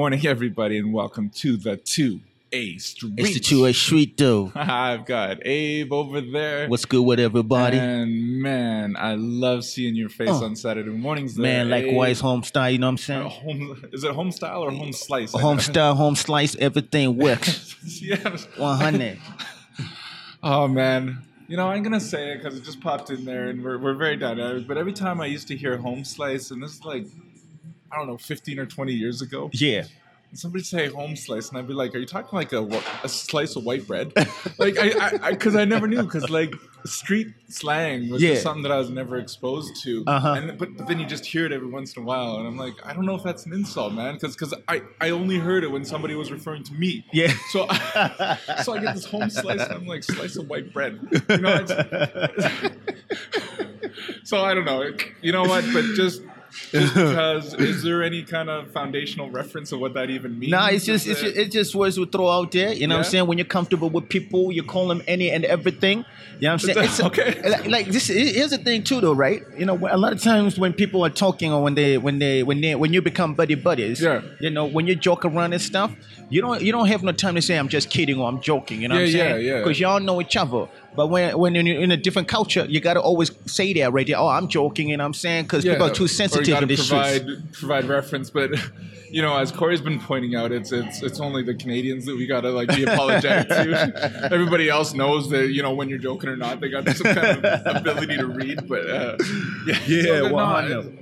Morning, everybody, and welcome to the 2A Street. It's the two A Street though. I've got Abe over there. What's good with everybody? And man, I love seeing your face Oh. on Saturday mornings. There. Man, likewise, Abe. home style. You know what I'm Uh, saying? home, is it home style or home slice? Home style, home slice, everything works. yeah. 100. Oh man. You know, I'm gonna say it because it just popped in there, and we're, we're very dynamic. But every time I used to hear home slice, and this is like, I don't know, 15 or 20 years ago, Yeah. somebody say home slice, and I'd be like, "Are you talking like a, a slice of white bread?" like I, I, because I, never knew, because like street slang was Yeah. something that I was never exposed to. Uh-huh. And but, but then you just hear it every once in a while, and I'm like, I don't know if that's an insult, man, because because I, I only heard it when somebody was referring to me. Yeah. So, I, so I get this home slice, and I'm like, slice of white bread. You know, it's, so I don't know. You know what? But just because, is there any kind of foundational reference of what that even means? Nah, it's just it's just, it's just words we throw out there. You know what I'm saying? When you're comfortable with people, you call them any and everything. You know what I'm saying? That- okay. Like, like this. Here's the thing too, though, right? You know, a lot of times when people are talking or when they when they when they when you become buddy buddies, Yeah. You know, when you joke around and stuff, you don't you don't have no time to say I'm just kidding or I'm joking. You know what I'm Yeah, yeah, saying? yeah. Because y'all know each other. But when when you're in a different culture, you gotta always say that right there. Oh, I'm joking, and I'm saying because people are too sensitive in this provide streets. provide reference, but you know, as Corey's been pointing out, it's it's it's only the Canadians that we gotta like be apologetic to. Everybody else knows that you know when you're joking or not. They got some kind of ability to read, but uh, yeah, Yeah, so well, not- I.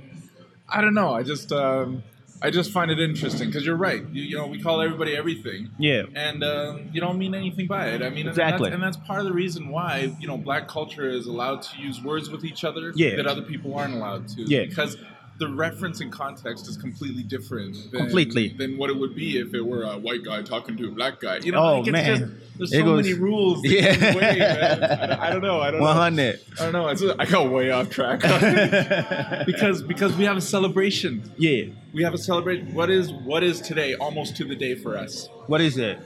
I don't know. I just um, I just find it interesting because you're right. You, you know, we call everybody everything. Yeah. and um, you don't mean anything by it. I mean, and Exactly. that's, and that's part of the reason why you know black culture is allowed to use words with each other Yeah. that other people aren't allowed to. Yeah. because the reference and context is completely different. Than, Completely. than what it would be if it were a white guy talking to a black guy. You know, Oh, like it's man. just, there's It so goes- many rules. Yeah. get in the way, man. I, don't- I don't know. I don't know. 100. I don't know. It's I got way off track because because we have a celebration. Yeah. We have a celebration. What is what is today? Almost to the day for us. What is it?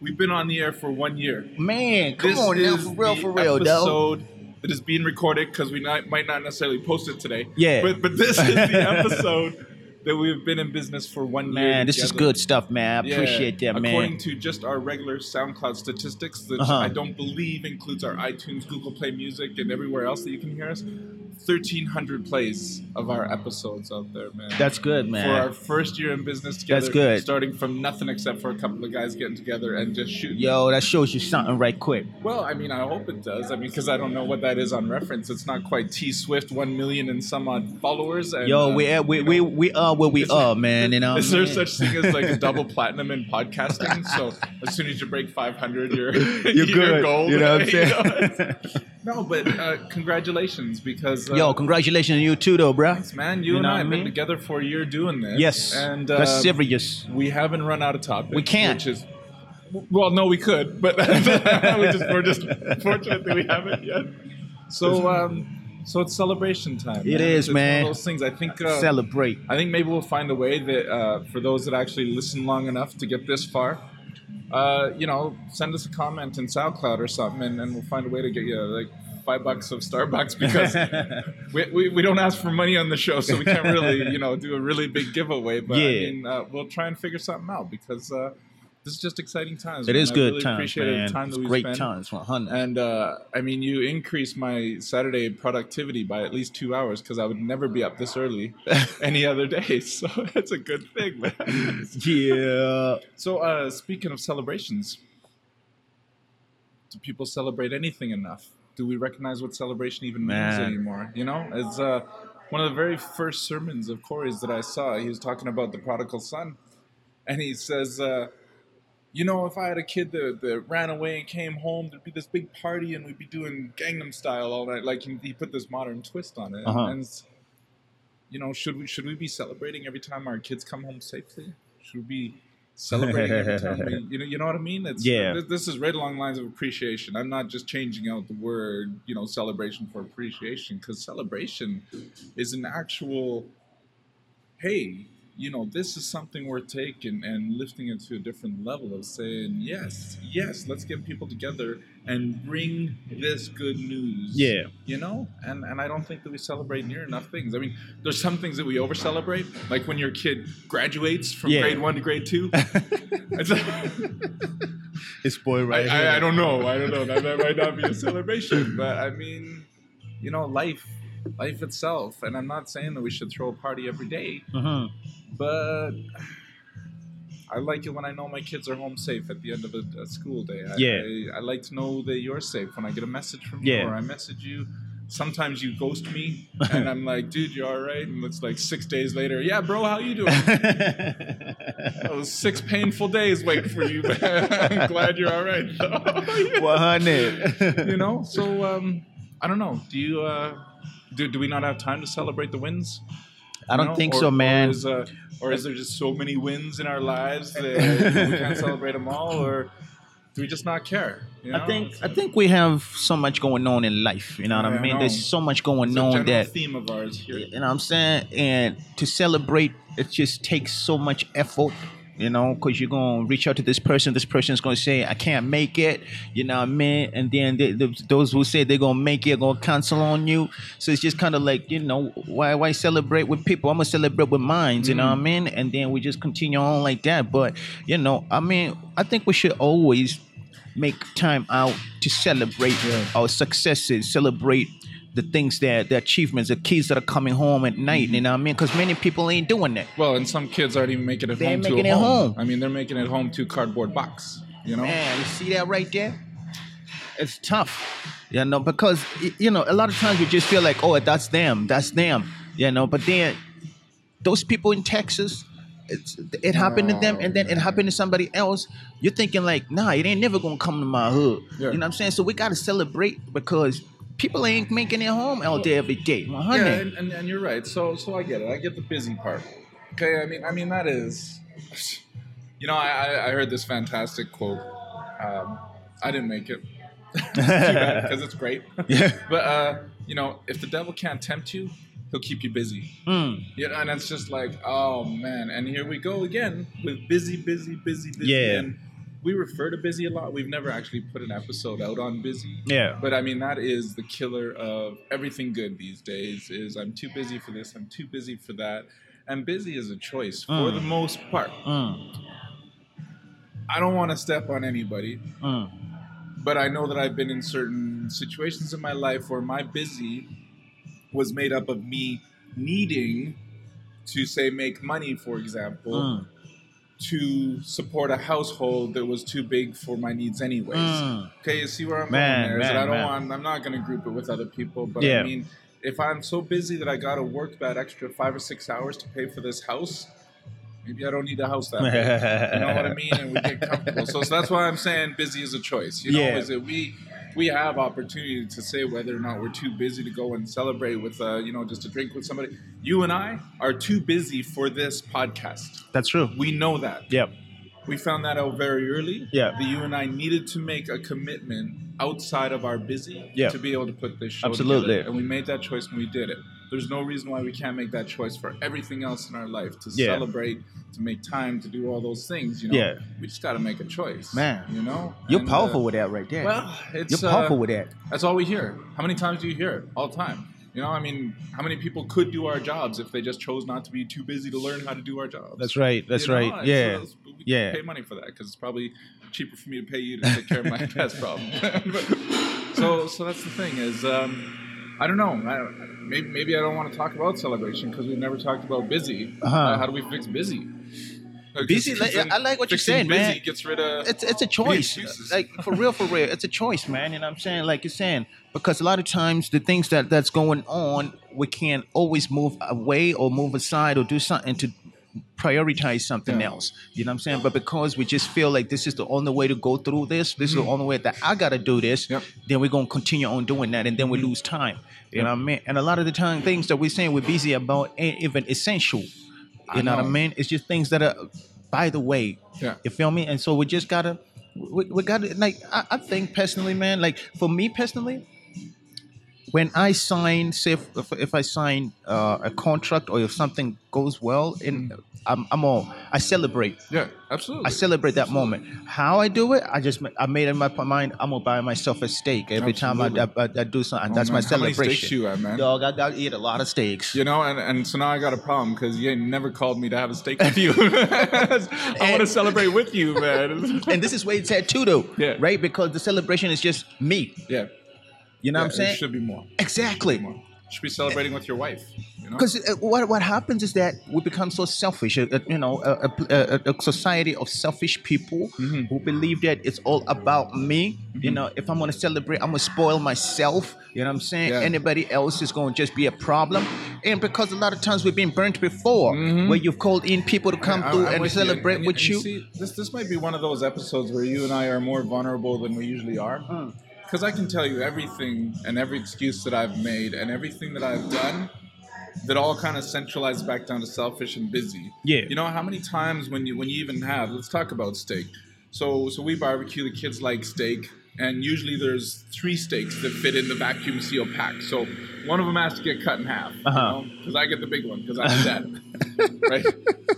We've been on the air for one year. Man, come this on now, for real, for real, though. That is being recorded because we not, might not necessarily post it today. Yeah. But but this is the episode that we've been in business for one year. Man, this is good stuff, man. I Yeah. appreciate that, According man. According to just our regular SoundCloud statistics, that Uh-huh. I don't believe includes our iTunes, Google Play Music, and everywhere else that you can hear us. Thirteen hundred plays of our episodes out there, man. That's good, man. for our first year in business together. That's good. Starting from nothing except for a couple of guys getting together and just shooting. Yo, that shows you something right quick. Well, I mean, I hope it does. I mean, because I don't know what that is on reference. It's not quite T Swift, one million and some odd followers. And, Yo, uh, we are, we, you we, know, we are where we are, man. You know, Is there man. such thing as like a double platinum in podcasting? So as soon as you break 500, you're You're good. gold. You know what I'm saying? know? No, but uh, congratulations because uh, Yo, congratulations on you too, though, bro. thanks, man. You, You and I what I have been mean? together for a year doing this. Yes, and that's uh, serious. we haven't run out of topics. We can't. Which is, well, no, we could, but we just, we're just fortunate that we haven't yet. So, um, so it's celebration time. It man. is, it's man. One of those things. I think. Uh, Celebrate. I think maybe we'll find a way that uh, for those that actually listen long enough to get this far, uh, you know, send us a comment in SoundCloud or something, and, and we'll find a way to get you like five bucks of Starbucks because we, we, we don't ask for money on the show, so we can't really you know do a really big giveaway. But I mean, uh, we'll try and figure something out because uh, this is just exciting times. It man. is I good really times, appreciate man. the time that It's we great spent. times, 100. And uh, I mean, you increased my Saturday productivity by at least two hours because I would never be up this early any other day. So it's a good thing, man. yeah. so, uh, speaking of celebrations, do people celebrate anything enough? Do we recognize what celebration even means anymore? You know, it's uh, one of the very first sermons of Corey's that I saw. He was talking about the prodigal son, and he says, uh, you know, if I had a kid that, that ran away and came home, there'd be this big party and we'd be doing Gangnam Style all night. Like he, he put this modern twist on it. Uh-huh. And you know, should we should we be celebrating every time our kids come home safely? Should we be celebrating every time we, you know, you know what I mean? It's Yeah. This, this is right along lines of appreciation. I'm not just changing out the word, you know, celebration for appreciation because celebration is an actual, hey, you know, this is something we're taking and lifting it to a different level of saying, yes, yes, let's get people together and bring this good news. Yeah. You know? And and I don't think that we celebrate near enough things. I mean, there's some things that we over celebrate, like when your kid graduates from Yeah. grade one to grade two. It's like- boy I, right I, I don't know. I don't know. That, that might not be a celebration, but I mean, you know, life, life itself. And I'm not saying that we should throw a party every day, hmm but I like it when I know my kids are home safe at the end of a, a school day. I, Yeah. I, I like to know that you're safe when I get a message from Yeah. you or I message you. Sometimes you ghost me, and I'm like, "Dude, you all right?" And it's like six days later. Yeah, bro, how you doing? Those six painful days waiting for you. I'm glad you're all right. though. One hundred. you know, so um, I don't know. Do you uh, do, do we not have time to celebrate the wins? I don't know? think Or- so, man. Or is, uh, or is there just so many wins in our lives that we can't celebrate them all, or do we just not care? You know? I think I think we have so much going on in life. You know what Yeah, I I mean? know. There's so much going it's on that theme of ours here. you know what I'm saying. And to celebrate, it just takes so much effort. You know, because you're gonna reach out to this person. This person's gonna say, "I can't make it." You know what I mean? And then they, the, those who say they're gonna make it are gonna cancel on you. So it's just kind of like, you know, why why celebrate with people? I'm gonna celebrate with mines. You know what I mean? And then we just continue on like that. But you know, I mean, I think we should always make time out to celebrate our successes, celebrate the things that the achievements, the kids that are coming home at night. You know what I mean? Because many people ain't doing that. Well, and some kids aren't even making it They home ain't to making a it home. home. I mean, they're making it home to cardboard box. You know? Man, you see that right there? It's tough, you know, because you know a lot of times we just feel like, oh, that's them, that's them, you know. But then those people in Texas, it happened to them, and then it happened to somebody else. You're thinking like, nah, it ain't never gonna come to my hood. Yeah. You know what I'm saying? So we gotta celebrate because people ain't making it home all day every day. One Yeah, and, and, and you're right. So so I get it. I get the busy part. Okay, I mean I mean that is, you know, I I, I heard this fantastic quote. Um, I didn't make it because it's great. Yeah. but uh, you know, if the devil can't tempt you, he'll keep you busy. Mm. You know, and it's just like, oh man, and here we go again with busy, busy, busy, busy. Yeah. And we refer to busy a lot. We've never actually put an episode out on busy. Yeah. But I mean, that is the killer of everything good these days. Is I'm too busy for this. I'm too busy for that. And busy is a choice for Mm. the most part. Mm. I don't want to step on anybody, Mm. but I know that I've been in certain situations in my life where my busy was made up of me needing to say make money, for example, Mm. to support a household that was too big for my needs anyways. Mm. Okay, you see where I'm Man, going there? Is that man, I don't man. want. I'm not going to group it with other people, but Yeah. I mean, if I'm so busy that I got to work that extra five or six hours to pay for this house, maybe I don't need a house that big. you know what I mean? And we get comfortable. So, so that's why I'm saying busy is a choice. You know, Yeah. is that we we have opportunity to say whether or not we're too busy to go and celebrate with, uh, you know, just a drink with somebody. You and I are too busy for this podcast. That's true. We know that. Yep. We found that out very early. Yeah. That you and I needed to make a commitment outside of our busy Yeah. to be able to put this show Absolutely. together. And we made that choice when we did it. There's no reason why we can't make that choice for everything else in our life to Yeah. celebrate, to make time, to do all those things. You know, Yeah. we just got to make a choice. Man. you know, You're And, powerful uh, with that right there. well, it's You're powerful uh, with that. that's all we hear. How many times do you hear it? All the time. You know, I mean, how many people could do our jobs if they just chose not to be too busy to learn how to do our jobs? That's right. That's You know, right. Yeah. Yeah. Pay money for that because it's probably cheaper for me to pay you to take care of my past problem. So, so that's the thing is, um, I don't know. I, maybe, maybe I don't want to talk about celebration because we've never talked about busy. Uh-huh. Uh, how do we fix busy? Uh, Busy, like, I like what you're saying, busy man. Gets rid of It's it's a choice. Like for real, for real. It's a choice, man. You know what I'm saying? Like you're saying, because a lot of times the things that that's going on, we can't always move away or move aside or do something to prioritize something Yeah. else. You know what I'm saying? But because we just feel like this is the only way to go through this, this is Mm-hmm. the only way that I gotta do this, Yep. then we're gonna continue on doing that and then we lose time. You know what I mean? And a lot of the time things that we're saying we're busy about ain't even essential. You I know, what I mean? It's just things that are by the way. Yeah. You feel me? And so we just gotta we, we gotta like I, I think personally, man, like for me personally, when I sign, say if, if, if I sign uh, a contract or if something goes well, in I'm, I'm all I celebrate. Yeah, absolutely. I celebrate that moment. How I do it, I just I made in my mind I'm gonna buy myself a steak every time I, I, I, I do something. Oh, that's my man, how many celebration. steaks you at, man? Dog, I gotta eat a lot of steaks. You know, and, and so now I got a problem because you ain't never called me to have a steak with you. I want to celebrate with you, man. and this is where it's at too, though. Yeah. Right? Because the celebration is just me. yeah, You know yeah, what I'm saying? Should be more. exactly. more. Should be celebrating with your wife. You know? Because what what happens is that we become so selfish. uh, uh, you know, a, a, a, society of selfish people Mm-hmm. who believe that it's all about me. You know, if I'm gonna celebrate, I'm gonna spoil myself. You know what I'm saying? Yeah. Anybody else is gonna just be a problem. And because a lot of times we've been burnt before, where you've called in people to come Mm-hmm. I- through I'm and with you. celebrate And- with and you. See, this this might be one of those episodes where you and I are more vulnerable than we usually are. Mm. Because I can tell you everything and every excuse that I've made and everything that I've done that all kind of centralized back down to selfish and busy. Yeah. You know how many times when you when you even have let's talk about steak. So so we barbecue. The kids like steak, and usually there's three steaks that fit in the vacuum seal pack. So one of them has to get cut in half. Uh-huh. Because I get the big one because I'm dad. right.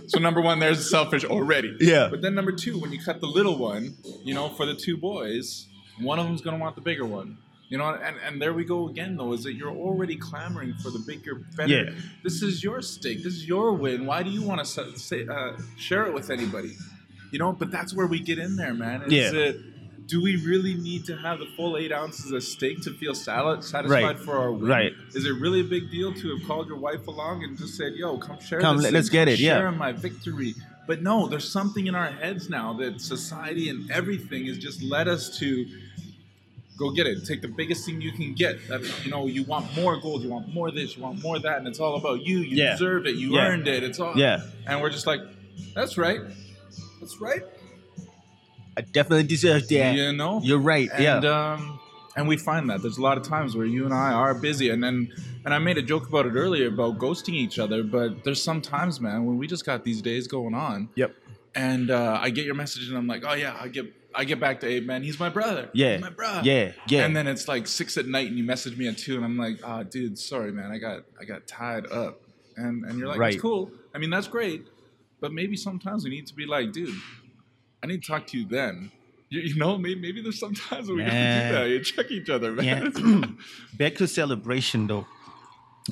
So number one, there's selfish already. Yeah. But then number two, when you cut the little one, you know, for the two boys, one of them's gonna want the bigger one. You know, and, and there we go again though, is that you're already clamoring for the bigger, better. Yeah. This is your stake. This is your win. Why do you want to say, uh, share it with anybody? You know, but that's where we get in there, man. Is Yeah. it, do we really need to have the full eight ounces of steak to feel satisfied Right. for our win? Right. Is it really a big deal to have called your wife along and just said, "Yo, come share Come, this let- thing, let's get come it," yeah. share my victory"? But no, there's something in our heads now that society and everything has just led us to go get it. Take the biggest thing you can get. That, you know, you want more gold, you want more this, you want more that, and it's all about you. You Yeah. deserve it. You Yeah. earned it. It's all. Yeah. And we're just like, that's right. That's right. I definitely deserve that. You know. You're right. And, yeah. Um, and we find that there's a lot of times where you and I are busy, and then and I made a joke about it earlier about ghosting each other, but there's some times, man, when we just got these days going on, yep. and uh, I get your message, and I'm like, oh yeah, I get I get back to Abe, man, he's my brother, Yeah. he's my brother, Yeah. Yeah. And then it's like six at night, and you message me at two, and I'm like, oh, dude, sorry, man, I got I got tied up, and and you're like, Right. it's cool. I mean, that's great, but maybe sometimes we need to be like, dude, I need to talk to you then. You, you know, maybe, maybe there's sometimes where we have to do that. You check each other, man. Yeah. Back to celebration though.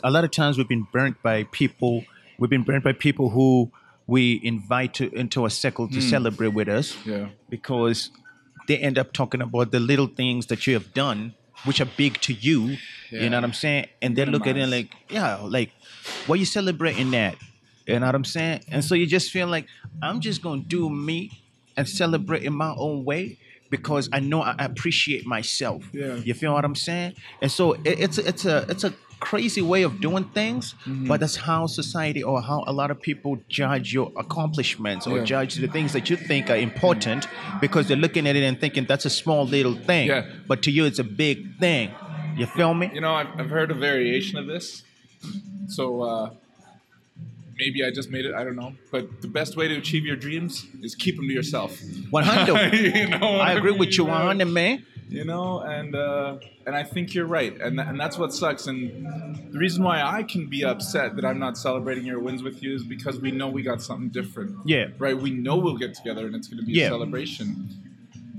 A lot of times we've been burnt by people. We've been burnt by people who we invite to, into a circle to hmm. celebrate with us yeah. because they end up talking about the little things that you have done, which are big to you. Yeah. You know what I'm saying? And they look at it like, yeah, like, why you celebrating that? You know what I'm saying? And so you just feel like I'm just gonna do me and celebrate in my own way because I know I appreciate myself. Yeah. You feel what I'm saying? And so it, it's a, it's a it's a crazy way of doing things, Mm-hmm. but that's how society or how a lot of people judge your accomplishments or Yeah. judge the things that you think are important because they're looking at it and thinking that's a small little thing. Yeah. But to you, it's a big thing. You feel me? You know, I've, I've heard a variation of this. So uh, maybe I just made it. I don't know. But the best way to achieve your dreams is keep them to yourself. 100. you know I agree mean? with you Uh, 100, man. you know and uh, and i think you're right and, and that's what sucks and the reason why i can be upset that i'm not celebrating your wins with you is because we know we got something different Yeah. right we know we'll get together and it's going to be Yeah. a celebration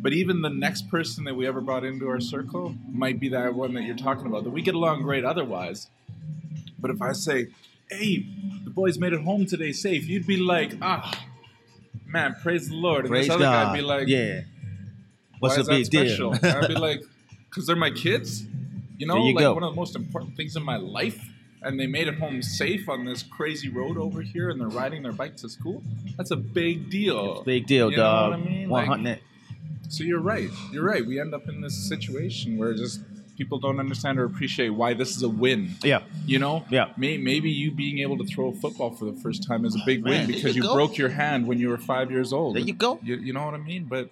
but even the next person that we ever brought into our circle might be that one that you're talking about that we get along great otherwise but if i say hey the boys made it home today safe you'd be like ah man praise the lord and Praise this other God. guy'd be like yeah. What's why the is big deal? special? And I'd be like, because they're my kids. You know, There you like go. one of the most important things in my life. And they made it home safe on this crazy road over here, and they're riding their bike to school. That's a big deal. Big deal, You know dog. what I mean? Like, 100. so you're right. You're right. We end up in this situation where just people don't understand or appreciate why this is a win. yeah. You know? Yeah. May, maybe you being able to throw a football for the first time is a big Man, win because you you, broke your hand when you were five years old. There you go. You, you know what I mean? But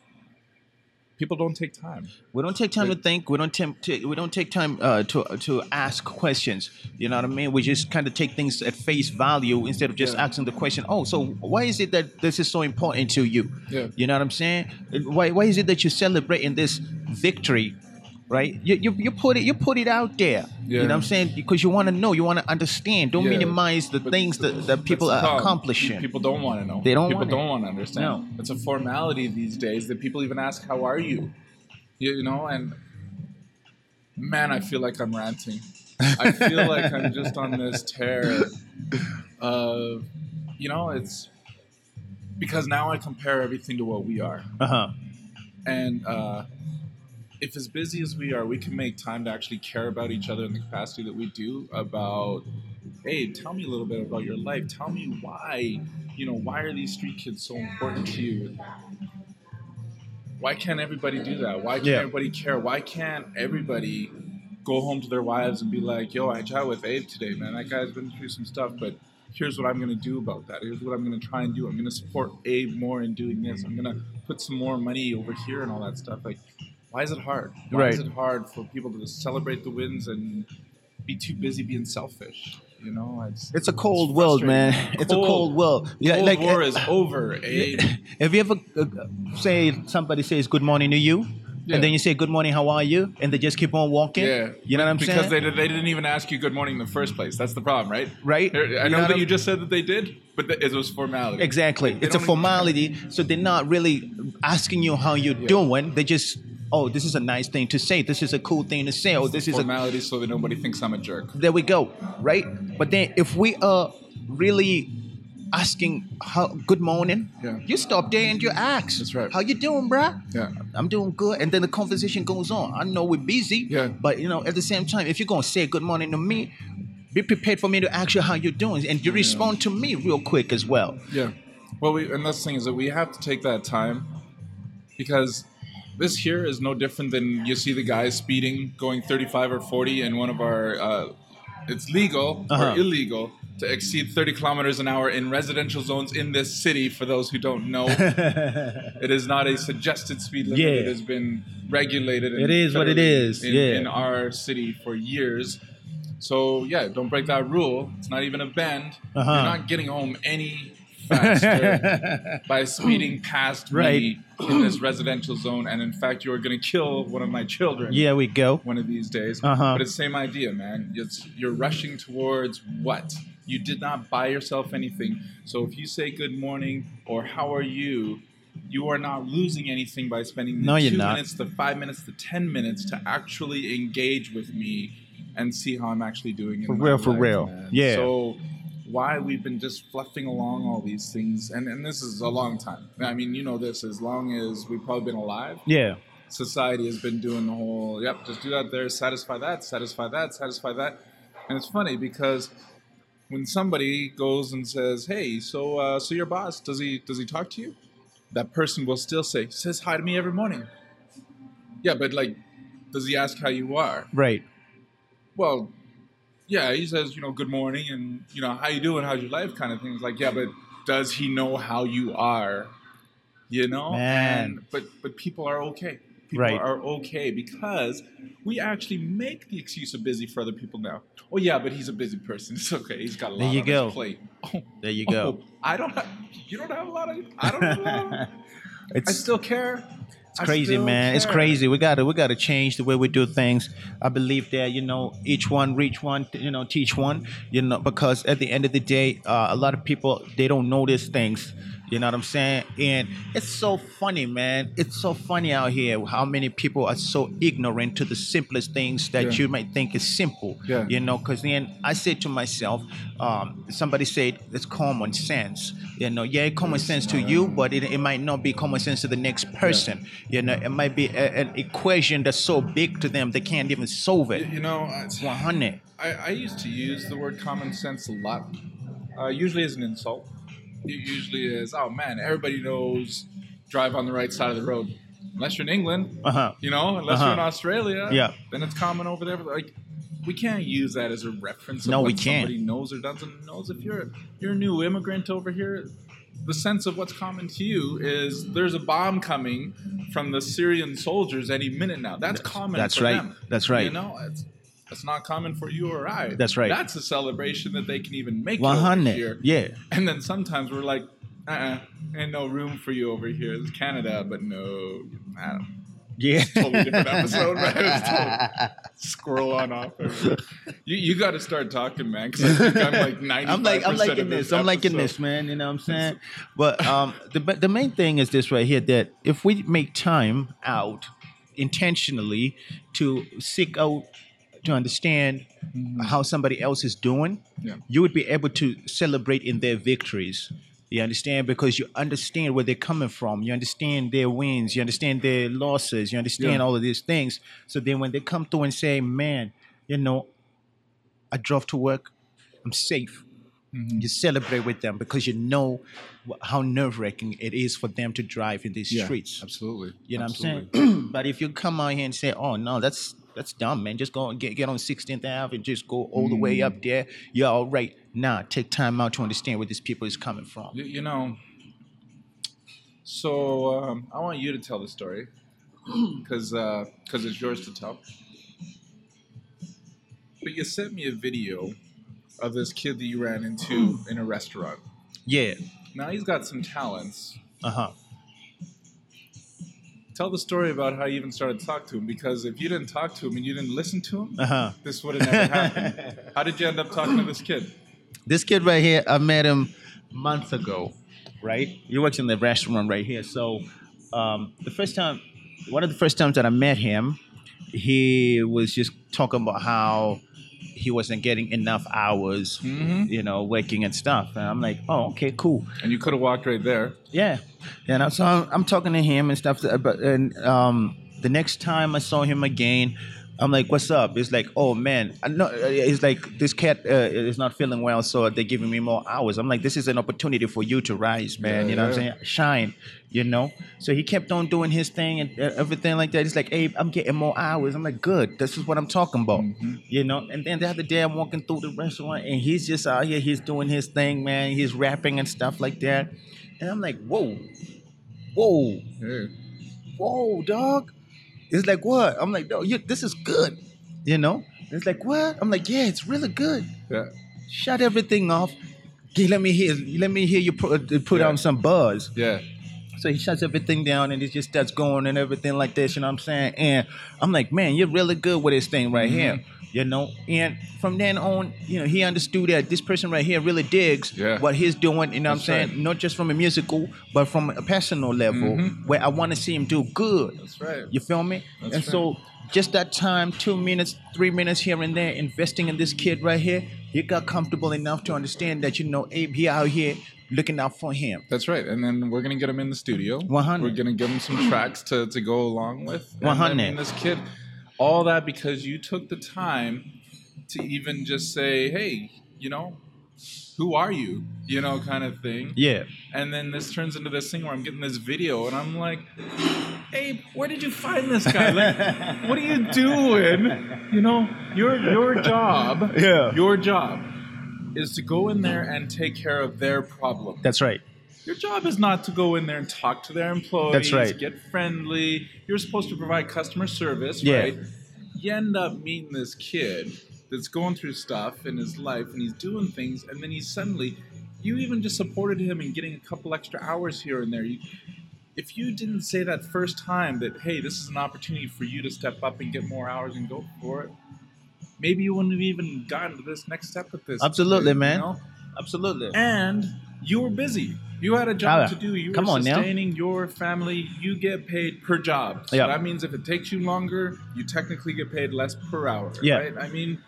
people don't take time. We don't take time to think. We don't tem- t- we don't take time uh, to to ask questions. You know what I mean? We just kind of take things at face value instead of just Yeah. asking the question. Oh, so why is it that this is so important to you? Yeah. You know what I'm saying? Why why is it that you're celebrating this victory right? You, you you put it you put it out there. You know what I'm saying? Because you want to know, you want to understand. Don't Yeah, minimize the but things that, that people are accomplishing. People don't want to know. They don't People want don't want to understand. No. It's a formality these days that people even ask, "How are you?" You, you know, and man, I feel like I'm ranting. I feel like I'm just on this tear of, you know, it's because now I compare everything to what we are, Uh huh. and uh, if as busy as we are, we can make time to actually care about each other in the capacity that we do about hey, tell me a little bit about your life. Tell me why, you know, why are these street kids so important to you? Why can't everybody do that? Why can't Yeah. everybody care? Why can't everybody go home to their wives and be like, yo, I chat with Abe today, man. That guy's been through some stuff, but here's what I'm going to do about that. Here's what I'm going to try and do. I'm going to support Abe more in doing this. I'm going to put some more money over here and all that stuff. Like, why is it hard? Why is it hard for people to just celebrate the wins and be too busy being selfish? You know, it's, It's a cold it's world, man. It's a cold world. Yeah, Cold like War uh, is over, Abe. Have you ever uh, say somebody says good morning to you, Yeah. and then you say good morning, how are you, and they just keep on walking? Yeah, you know what I'm because saying? Because they, they didn't even ask you good morning in the first place. That's the problem, right? Right. I You know, know that I'm- you just said that they did, but th- it was formality. Exactly. They It's a don't even- formality. So they're not really asking you how you're Yeah. doing. They just, oh, this is a nice thing to say. This is a cool thing to say. Oh, this is a. formality so that nobody thinks I'm a jerk. There we go. Right. But then if we are really asking how good morning, Yeah. you stop there and you ask. That's right. How you doing, bruh? Yeah. I'm doing good. And then the conversation goes on. I know we're busy. Yeah. But you know, at the same time, if you're gonna say good morning to me, be prepared for me to ask you how you're doing, and you respond to me real quick as well. Yeah. Well, we, and that's the thing is that we have to take that time because this here is no different than you see the guys speeding going 35 or 40 in one of our. Uh, it's legal Uh-huh. or illegal to exceed 30 kilometers an hour in residential zones in this city. For those who don't know, it is not a suggested speed limit. Yeah. It has been regulated. It is what it is. In, yeah. in our city for years. So yeah, don't break that rule. It's not even a bend. Uh-huh. You're not getting home any faster by speeding past Right. me in this residential zone, and in fact, you're going to kill one of my children. Yeah, we go. One of these days. Uh-huh. But it's the same idea, man. It's, you're rushing towards what? You did not buy yourself anything. So if you say good morning or how are you, you are not losing anything by spending the No, two not. minutes, the five minutes, the ten minutes to actually engage with me and see how I'm actually doing. In For real, for life, real. man. Yeah. So why we've been just fluffing along all these things, and, and this is a long time. I mean, you know this. As long as we've probably been alive, Yeah. society has been doing the whole yep just do that there satisfy that satisfy that satisfy that and it's funny because when somebody goes and says hey so uh, so your boss does he does he talk to you that person will still say says hi to me every morning yeah but like does he ask how you are Right. well yeah he says you know good morning and you know how you doing? How's your life? kind of thing it's like yeah but does he know how you are? You know? Man. and but but people are okay. People Right. are okay because we actually make the excuse of busy for other people now. Oh yeah but he's a busy person. It's okay. He's got a lot There you on go. his plate. Oh, There you go. oh, i don't have you don't have a lot of i don't have a lot of, i still care it's crazy, man. It's crazy. We gotta we gotta change the way we do things. I believe that you know each one reach one, you know teach one. You know because at the end of the day, uh, a lot of people they don't notice things. You know what I'm saying? And it's so funny, man. It's so funny out here how many people are so ignorant to the simplest things that Yeah. you might think is simple. Yeah. You know, because then I said to myself, um, somebody said it's common sense. You know, yeah, common sense to you, but it, it might not be common sense to the next person. You know, it might be a, an equation that's so big to them they can't even solve it. you know it's- 100. I, I used to use the word common sense a lot, uh, usually as an insult. It usually is, oh man, everybody knows drive on the right side of the road. Unless you're in England, Uh huh. you know, unless you're in Uh-huh. Australia, Yeah. then it's common over there. Like, we can't use that as a reference of No, we can't. somebody knows or doesn't knows. If you're you're a new immigrant over here, the sense of what's common to you is there's a bomb coming from the Syrian soldiers any minute now. That's common. that's right. them. That's right. You know, it's it's not common for you or I. That's right. That's a celebration that they can even make 100. here. Yeah. And then sometimes we're like, uh-uh, ain't no room for you over here. It's Canada, but no, I don't. Yeah. totally different episode. It's totally- Squirrel on off. You you got to start talking, man. Because I think I'm like ninety. I'm like I'm liking this. I'm liking this, man. You know what I'm saying? But um, the the main thing is this right here that if we make time out intentionally to seek out to understand how somebody else is doing, Yeah. you would be able to celebrate in their victories. You understand because you understand where they're coming from. You understand their wins. You understand their losses. You understand Yeah. all of these things. So then when they come through and say, "Man, you know, I drove to work. I'm safe." Mm-hmm. You celebrate with them because you know how nerve wracking it is for them to drive in these Yeah, streets. absolutely. You know Absolutely. what I'm saying? but if you come out here and say, "Oh no, that's that's dumb, man. Just go and get get on 16th Ave and just go all the way Mm. up there. You're all right." Nah, take time out to understand where these people is coming from. You, you know, so um, I want you to tell the story because because it's yours to tell. But you sent me a video of this kid that you ran into in a restaurant. Yeah. Now he's got some talents. Uh huh. Tell the story about how you even started to talk to him because if you didn't talk to him and you didn't listen to him, Uh huh. this would have never happened. How did you end up talking to this kid? This kid right here, I met him months ago, right? He works in the restaurant right here. So um, the first time, one of the first times that I met him, he was just talking about how he wasn't getting enough hours, Mm-hmm. you know, working and stuff. And I'm like, oh, okay, cool. And you could have walked right there. Yeah, and I, so I'm, I'm talking to him and stuff. But and um, the next time I saw him again, I'm like, "What's up?" It's like, "Oh man, I know." It's like this cat uh, is not feeling well, so they're giving me more hours. I'm like, "This is an opportunity for you to rise, man. Yeah, you know what I'm saying? Shine." You know. So he kept on doing his thing and uh, everything like that. He's like, "Hey, I'm getting more hours." I'm like, "Good. This is what I'm talking about." Mm-hmm. You know. And then the other day, I'm walking through the restaurant and he's just out here. He's doing his thing, man. He's rapping and stuff like that. And I'm like, "Whoa." whoa, whoa, dog. It's like what? I'm like, no, you, this is good. You know? It's like what? I'm like, yeah, it's really good. Yeah. Shut everything off. Okay, let me hear. Let me hear you put, uh, put Yeah. on some buzz. Yeah. So he shuts everything down and he just starts going and everything like this. You know what I'm saying? And I'm like, man, you're really good with this thing right here. Mm-hmm. You know, and from then on, you know, he understood that this person right here really digs Yeah. what he's doing. You know what I'm saying? right. Not just from a musical, but from a personal level, Mhm. where I want to see him do good. That's right. You feel me? That's and so just that time, two minutes, three minutes here and there, investing in this kid right here, he got comfortable enough to understand that you know Abe he out here looking out for him. That's right. And then we're gonna get him in the studio. 100. We're gonna give him some tracks to, to go along with. And I 100. mean, this kid, all that because you took the time to even just say, hey, you know, who are you? You know, kind of thing. Yeah. And then this turns into this thing where I'm getting this video and I'm like, Abe, where did you find this guy? Like, what are you doing? You know, your your job, Yeah. your job is to go in there and take care of their problem. That's right. Your job is not to go in there and talk to their employees, That's right. get friendly. You're supposed to provide customer service, Yeah. right? You end up meeting this kid that's going through stuff in his life and he's doing things, and then he suddenly, you even just supported him in getting a couple extra hours here and there. You, if you didn't say that first time that, hey, this is an opportunity for you to step up and get more hours and go for it, maybe you wouldn't have even gotten to this next step with this. Absolutely, you man. know? Absolutely. and you were busy. You had a job to do. You come were on now. sustaining your family. You get paid per job. So Yeah. that means if it takes you longer, you technically get paid less per hour. Yeah. Right? I mean,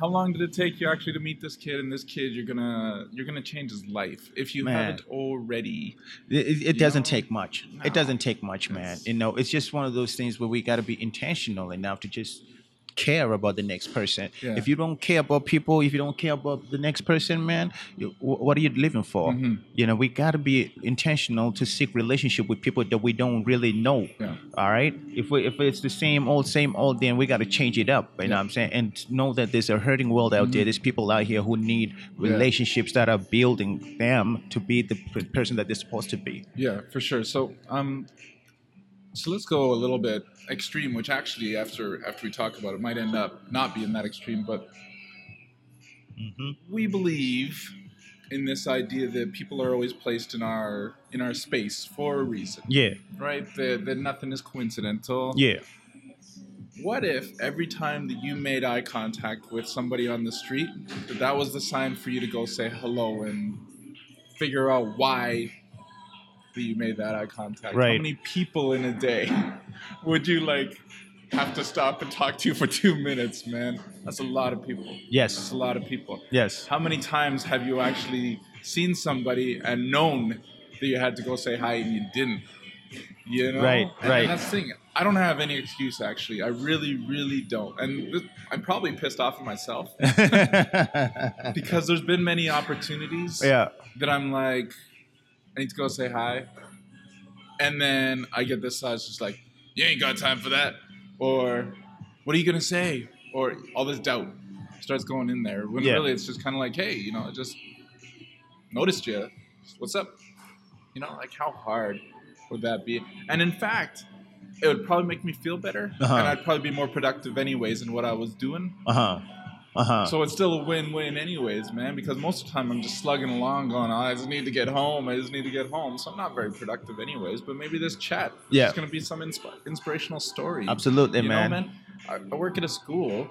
how long did it take you actually to meet this kid? And this kid, you're gonna you're gonna change his life if you Man. haven't already. It, it, it doesn't know? take much. No. It doesn't take much, man. It's- You know, it's just one of those things where we got to be intentional enough to just care about the next person. Yeah. If you don't care about people, if you don't care about the next person, man, you, what are you living for? Mhm. You know, we got to be intentional to seek relationship with people that we don't really know. Yeah. All right. If we if it's the same old same old, then we got to change it up. You know what I'm saying? And know that there's a hurting world out Mm-hmm. there. There's people out here who need relationships that are building them to be the person that they're supposed to be. Yeah, for sure. So, um, so let's go a little bit extreme, which actually, after after we talk about it, might end up not being that extreme. But Mm-hmm. we believe in this idea that people are always placed in our in our space for a reason, Yeah. right? That, that nothing is coincidental. Yeah. What if every time that you made eye contact with somebody on the street, that that was the sign for you to go say hello and figure out why that you made that eye contact? How many people in a day would you like have to stop and talk to you for two minutes, man? That's a lot of people. Yes. That's a lot of people. Yes. How many times have you actually seen somebody and known that you had to go say hi and you didn't? You know, Right, And- right. That's the thing. I don't have any excuse actually. I really, really don't. And I'm probably pissed off at myself because there's been many opportunities yeah. that I'm like, I need to go say hi, and then I get this side just like, you ain't got time for that, or what are you gonna say, or all this doubt starts going in there. When Yeah. really it's just kind of like, hey, you know, I just noticed you. What's up? You know, like how hard would that be? And in fact, it would probably make me feel better, Uh-huh. and I'd probably be more productive anyways in what I was doing. Uh huh. Uh huh. So it's still a win-win anyways, man, because most of the time I'm just slugging along going, oh, I just need to get home, I just need to get home. So I'm not very productive anyways, but maybe this chat Yeah. is going to be some insp- inspirational story. Absolutely, you man. Know, man, I, I work at a school.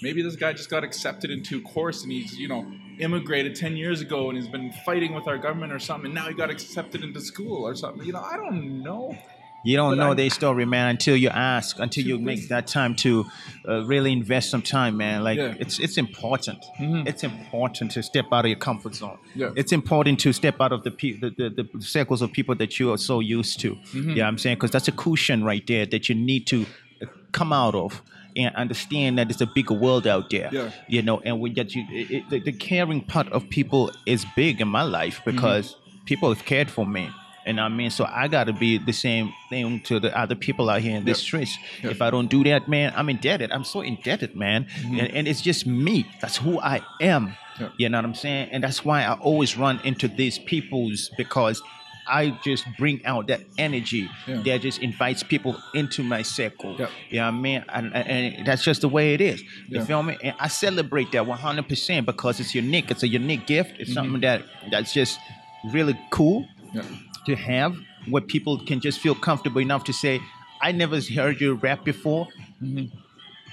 Maybe this guy just got accepted into a course and he's, you know, immigrated 10 years ago and he's been fighting with our government or something and now he got accepted into school or something. You know, I don't know. You don't But know I- their story, man, until you ask, until you make that time to uh, really invest some time, man. Like Yeah. it's it's important. Mhm. It's important to step out of your comfort zone. Yeah. It's important to step out of the pe- the, the, the circles of people that you are so used to. Mm-hmm. Yeah, I'm saying because that's a cushion right there that you need to uh, come out of and understand that it's a bigger world out there. Yeah. You know, and we get you. It, it, the, the caring part of people is big in my life Mm-hmm. because people have cared for me. And I mean, so I got to be the same thing to the other people out here in the Yep. streets. Yep. If I don't do that, man, I'm indebted. I'm so indebted, man. Mm-hmm. And, and it's just me. That's who I am. Yep. You know what I'm saying? And that's why I always run into these peoples because I just bring out that energy Yeah. that just invites people into my circle. Yep. You know what I mean? And, and, that's just the way it is. You Yeah. feel me? And I celebrate that 100% because it's unique. It's a unique gift. It's Mm-hmm. something that that's just really cool Yeah. To have where people can just feel comfortable enough to say, I never heard you rap before. Can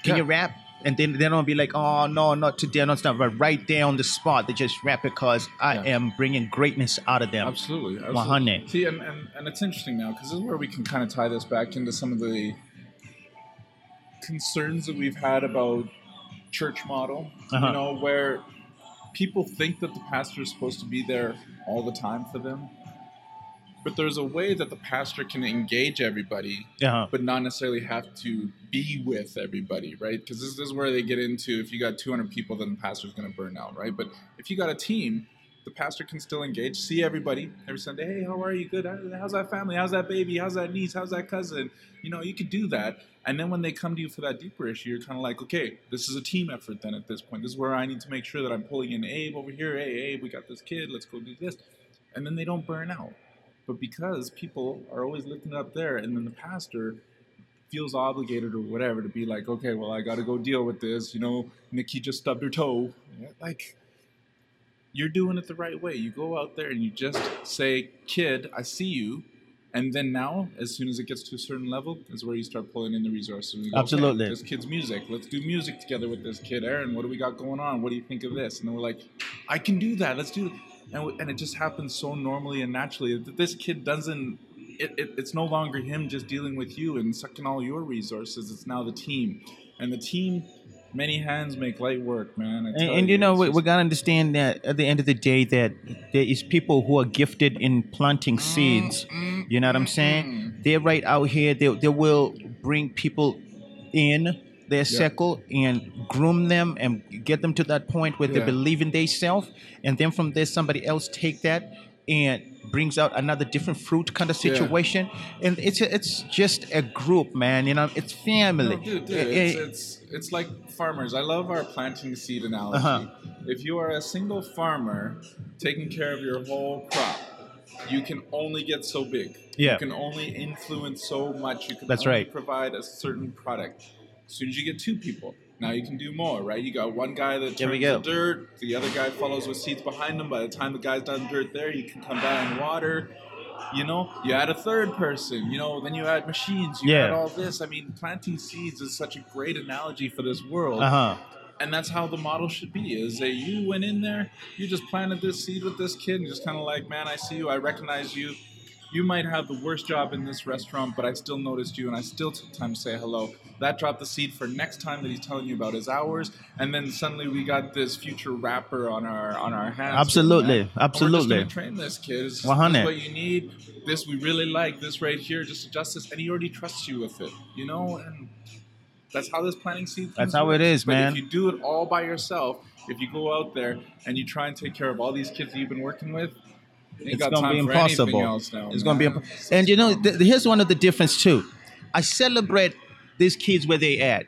Yeah. you rap? And then they don't be like, oh, no, not today, not stuff. But right there on the spot, they just rap because I Yeah. am bringing greatness out of them. Absolutely. absolutely. 100. See, and, and, and it's interesting now because this is where we can kind of tie this back into some of the concerns that we've had about church model. Uh-huh. You know, where people think that the pastor is supposed to be there all the time for them. But there's a way that the pastor can engage everybody, Uh-huh. but not necessarily have to be with everybody, right? Because this, this is where they get into if you got 200 people, then the pastor's going to burn out, right? But if you got a team, the pastor can still engage, see everybody every Sunday. Hey, how are you? Good. How's that family? How's that baby? How's that niece? How's that cousin? You know, you could do that. And then when they come to you for that deeper issue, you're kind of like, okay, this is a team effort then at this point. This is where I need to make sure that I'm pulling in Abe over here. Hey, Abe, we got this kid. Let's go do this. And then they don't burn out. But because people are always lifting it up there, and then the pastor feels obligated or whatever to be like, okay, well, I got to go deal with this. You know, Nikki just stubbed her toe. Like, you're doing it the right way. You go out there and you just say, kid, I see you. And then now, as soon as it gets to a certain level, is where you start pulling in the resources. Go, okay, Absolutely. this kid's music. Let's do music together with this kid. Aaron, what do we got going on? What do you think of this? And then we're like, I can do that. Let's do it. And, and it just happens so normally and naturally that this kid doesn't, it, it, it's no longer him just dealing with you and sucking all your resources. It's now the team. And the team, many hands make light work, man. And, and you know, we, we gotta understand that at the end of the day, that there is people who are gifted in planting mm, seeds. Mm, you know what I'm mm, saying? They're right out here. They, they will bring people in their circle and groom them and get them to that point where they believe in themselves, and then from there somebody else take that and brings out another different fruit kind of Yeah. situation. And it's it's just a group, man. You know, it's family. No, dude, dude, Eh, it's, eh, it's it's like farmers. I love our planting seed analogy. Uh-huh. If you are a single farmer taking care of your whole crop, you can only get so big. Yeah. You can only influence so much. You can That's only right. provide a certain product. As soon as you get two people, Now you can do more, right? You got one guy that turns the dirt. The other guy follows with seeds behind him. By the time the guy's done dirt there, you can come down and water. You know, you add a third person. You know, then you add machines. You Yeah. add all this. I mean, planting seeds is such a great analogy for this world Uh huh. and that's how the model should be is that you went in there you just planted this seed with this kid and just kind of like man i see you i recognize you you might have the worst job in this restaurant but i still noticed you and i still took time to say hello that dropped the seed for next time that he's telling you about his hours and then suddenly we got this future rapper on our on our hands Absolutely. Just Absolutely. train this kid is 100. what you need this we really like this right here just adjust this and he already trusts you with it you know and that's how this planting seed. That's how it works. is, But man. If you do it all by yourself, if you go out there and you try and take care of all these kids that you've been working with, It's gonna be impossible. now, It's gonna be, imp- and you know, th- here's one of the difference too. I celebrate these kids where they at.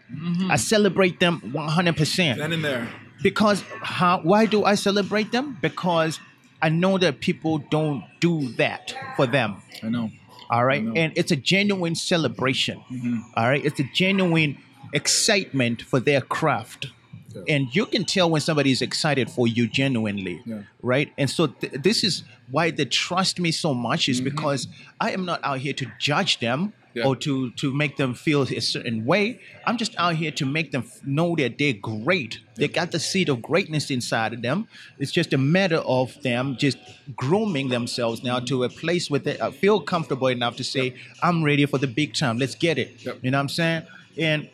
I celebrate them 100 percent then and there. because how? Why do I celebrate them? Because I know that people don't do that for them. I know. All right, know. and it's a genuine celebration. Mm-hmm. All right, it's a genuine excitement for their craft. Yeah. And you can tell when somebody is excited for you genuinely, Yeah. right? And so th- this is why they trust me so much is Mm-hmm. because I am not out here to judge them Yeah. or to to make them feel a certain way. I'm just out here to make them know that they're great. They got the seed of greatness inside of them. It's just a matter of them just grooming themselves now to a place where they uh, feel comfortable enough to say, "I'm ready for the big time. Let's get it." Yep. You know what I'm saying? And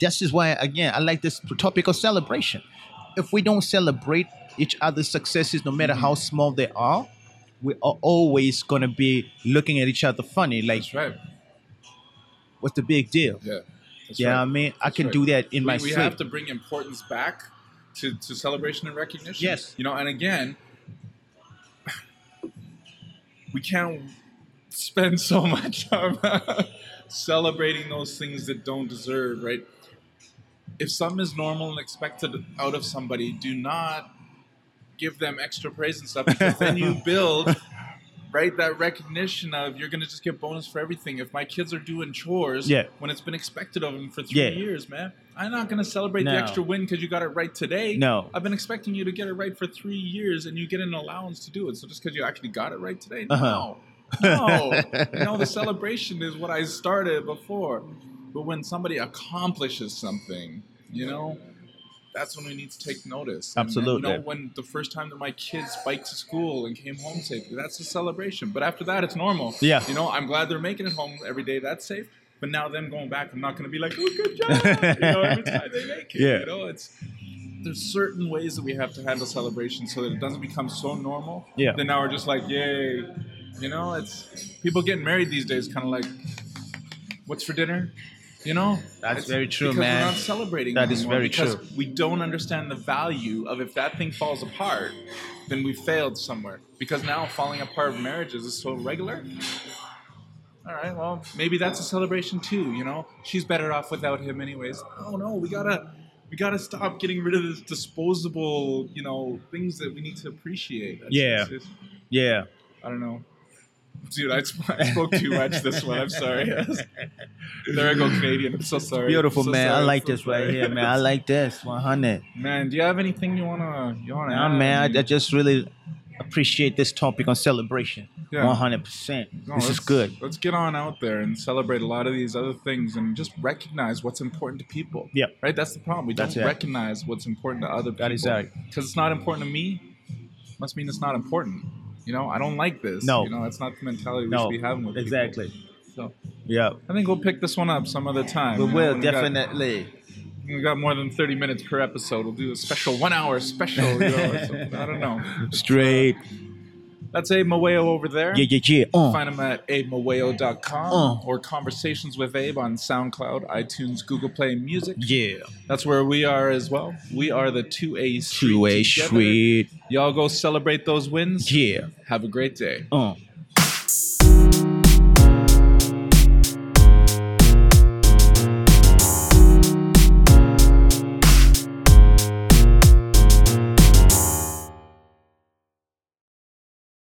this is why again I like this topic of celebration. If we don't celebrate each other's successes, no matter how small they are, we are always gonna be looking at each other funny. Like, That's right. What's the big deal? Yeah. That's Yeah, right. I mean, I can right. do that in we, my we sleep. have to bring importance back to, to celebration and recognition. Yes. You know, and again, we can't spend so much time uh, celebrating those things that don't deserve, right? If something is normal and expected out of somebody, do not give them extra praise and stuff because then you build right that recognition of you're gonna just get bonus for everything if my kids are doing chores Yeah. when it's been expected of them for three Yeah. years man i'm not gonna celebrate No. the extra win because you got it right today No. i've been expecting you to get it right for three years and you get an allowance to do it so just because you actually got it right today Uh-huh. no no know the celebration is what i started before but when somebody accomplishes something you know that's when we need to take notice. And- and, Absolutely. you know, when the first time that my kids biked to school and came home safely, that's a celebration. But after that, it's normal. Yeah. You know, I'm glad they're making it home every day. That's safe. But now them going back, I'm not going to be like, oh, good job. you know, every time they make it. Yeah. You know, it's there's certain ways that we have to handle celebration so that it doesn't become so normal. Yeah. Then now we're just like, yay. You know, it's people getting married these days, kind of like, what's for dinner? You know, That's It's very true, because man. We're not celebrating. That is very because true. We don't understand the value of if that thing falls apart, then we failed somewhere. Because now falling apart of marriages is so regular. All right, well, maybe that's a celebration too. You know, she's better off without him, anyways. Oh no, we gotta, we gotta stop getting rid of this disposable, you know, things that we need to appreciate. That's- Yeah. it's just- yeah. I don't know. Dude, I, sp- I spoke too much this one. I'm sorry. there I go, Canadian. I'm so sorry. Beautiful, so man. I sorry. like I'm so this right here, man. I like this 100. Man, do you have anything you wanna you wanna Nah, add? man, I, I just really appreciate this topic on celebration. Yeah. 100%. No, this is good. Let's get on out there and celebrate a lot of these other things and just recognize what's important to people. Yep. Right? That's the problem. We That's don't it. recognize what's important to other people. That is right. Because it's not important to me, must mean it's not important. You know, I don't like this. No. You know, that's not the mentality we No, should be having with people. exactly. So Yeah. I think we'll pick this one up some other time. We you know, will, when got- definitely. we got more than 30 minutes per episode. We'll do a special one hour special. You know. I don't know. Straight. That's Abe Maweo over there. Yeah, yeah, yeah. Uh. Find him at abemaweo.com Uh. or Conversations with Abe on SoundCloud, iTunes, Google Play Music. Yeah. That's where we are as well. We are the 2A Street. Two-way together. street. Y'all go celebrate those wins. Yeah. Have a great day. Uh.